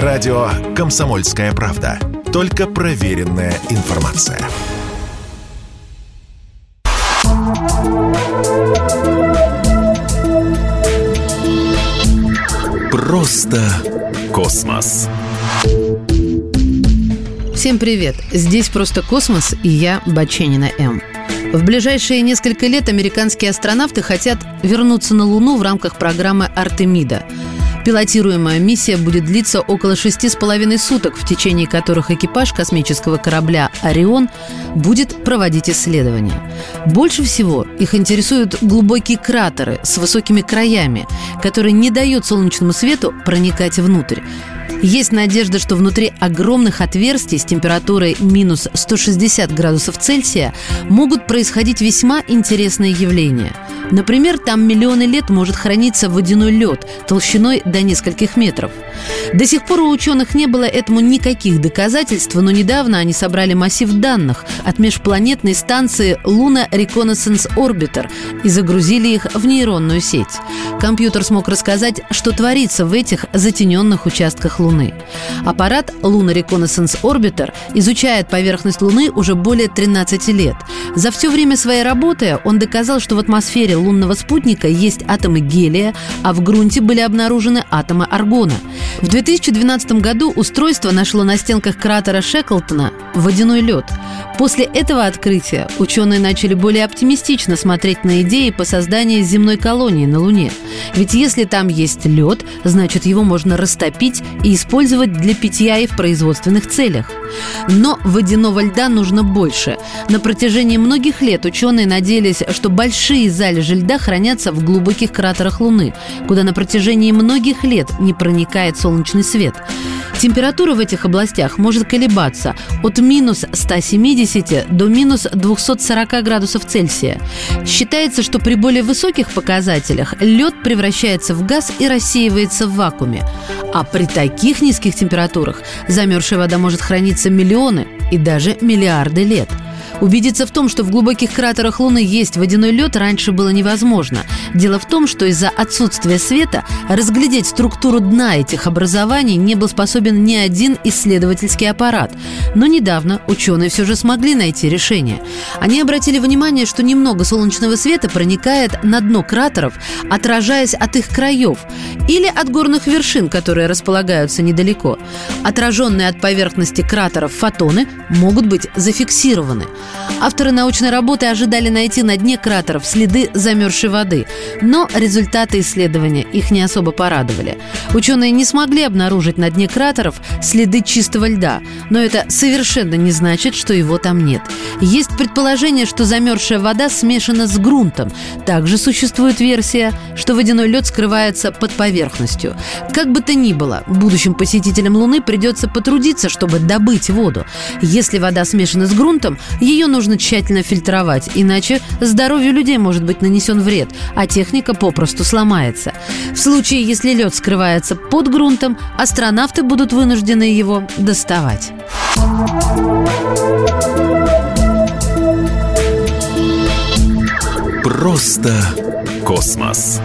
Радио «Комсомольская правда». Только проверенная информация. Просто космос. Всем привет! Здесь «Просто космос» и я, Баченина М. В ближайшие несколько лет американские астронавты хотят вернуться на Луну в рамках программы «Артемида». Пилотируемая миссия будет длиться около шести с половиной суток, в течение которых экипаж космического корабля «Орион» будет проводить исследования. Больше всего их интересуют глубокие кратеры с высокими краями, которые не дают солнечному свету проникать внутрь. Есть надежда, что внутри огромных отверстий с температурой минус 160 градусов Цельсия могут происходить весьма интересные явления. Например, там миллионы лет может храниться водяной лед толщиной до нескольких метров. До сих пор у ученых не было этому никаких доказательств, но недавно они собрали массив данных от межпланетной станции Luna Reconnaissance Orbiter и загрузили их в нейронную сеть. Компьютер смог рассказать, что творится в этих затененных участках Луны. Аппарат Lunar Reconnaissance Orbiter изучает поверхность Луны уже более 13 лет. За все время своей работы он доказал, что в атмосфере лунного спутника есть атомы гелия, а в грунте были обнаружены атомы аргона. В 2012 году устройство нашло на стенках кратера Шеклтона водяной лед. После этого открытия ученые начали более оптимистично смотреть на идеи по созданию земной колонии на Луне. Ведь если там есть лед, значит его можно растопить и использовать для питья и в производственных целях. Но водяного льда нужно больше. На протяжении многих лет ученые надеялись, что большие залежи льда хранятся в глубоких кратерах Луны, куда на протяжении многих лет не проникает солнечный свет. Температура в этих областях может колебаться от минус 170 до минус 240 градусов Цельсия. Считается, что при более высоких показателях лед превращается в газ и рассеивается в вакууме. А при таких низких температурах замерзшая вода может храниться миллионы и даже миллиарды лет – Убедиться в том, что в глубоких кратерах Луны есть водяной лед, раньше было невозможно. Дело в том, что из-за отсутствия света разглядеть структуру дна этих образований не был способен ни один исследовательский аппарат. Но недавно ученые все же смогли найти решение. Они обратили внимание, что немного солнечного света проникает на дно кратеров, отражаясь от их краев или от горных вершин, которые располагаются недалеко. Отраженные от поверхности кратеров фотоны могут быть зафиксированы. Авторы научной работы ожидали найти на дне кратеров следы замерзшей воды, но результаты исследования их не особо порадовали. Ученые не смогли обнаружить на дне кратеров следы чистого льда, но это совершенно не значит, что его там нет. Есть предположение, что замерзшая вода смешана с грунтом. Также существует версия, что водяной лед скрывается под поверхностью. Как бы то ни было, будущим посетителям Луны придется потрудиться, чтобы добыть воду. Если вода смешана с грунтом, ее нужно тщательно фильтровать, иначе здоровью людей может быть нанесен вред, а техника попросту сломается. В случае, если лед скрывается под грунтом, астронавты будут вынуждены его доставать. Просто космос.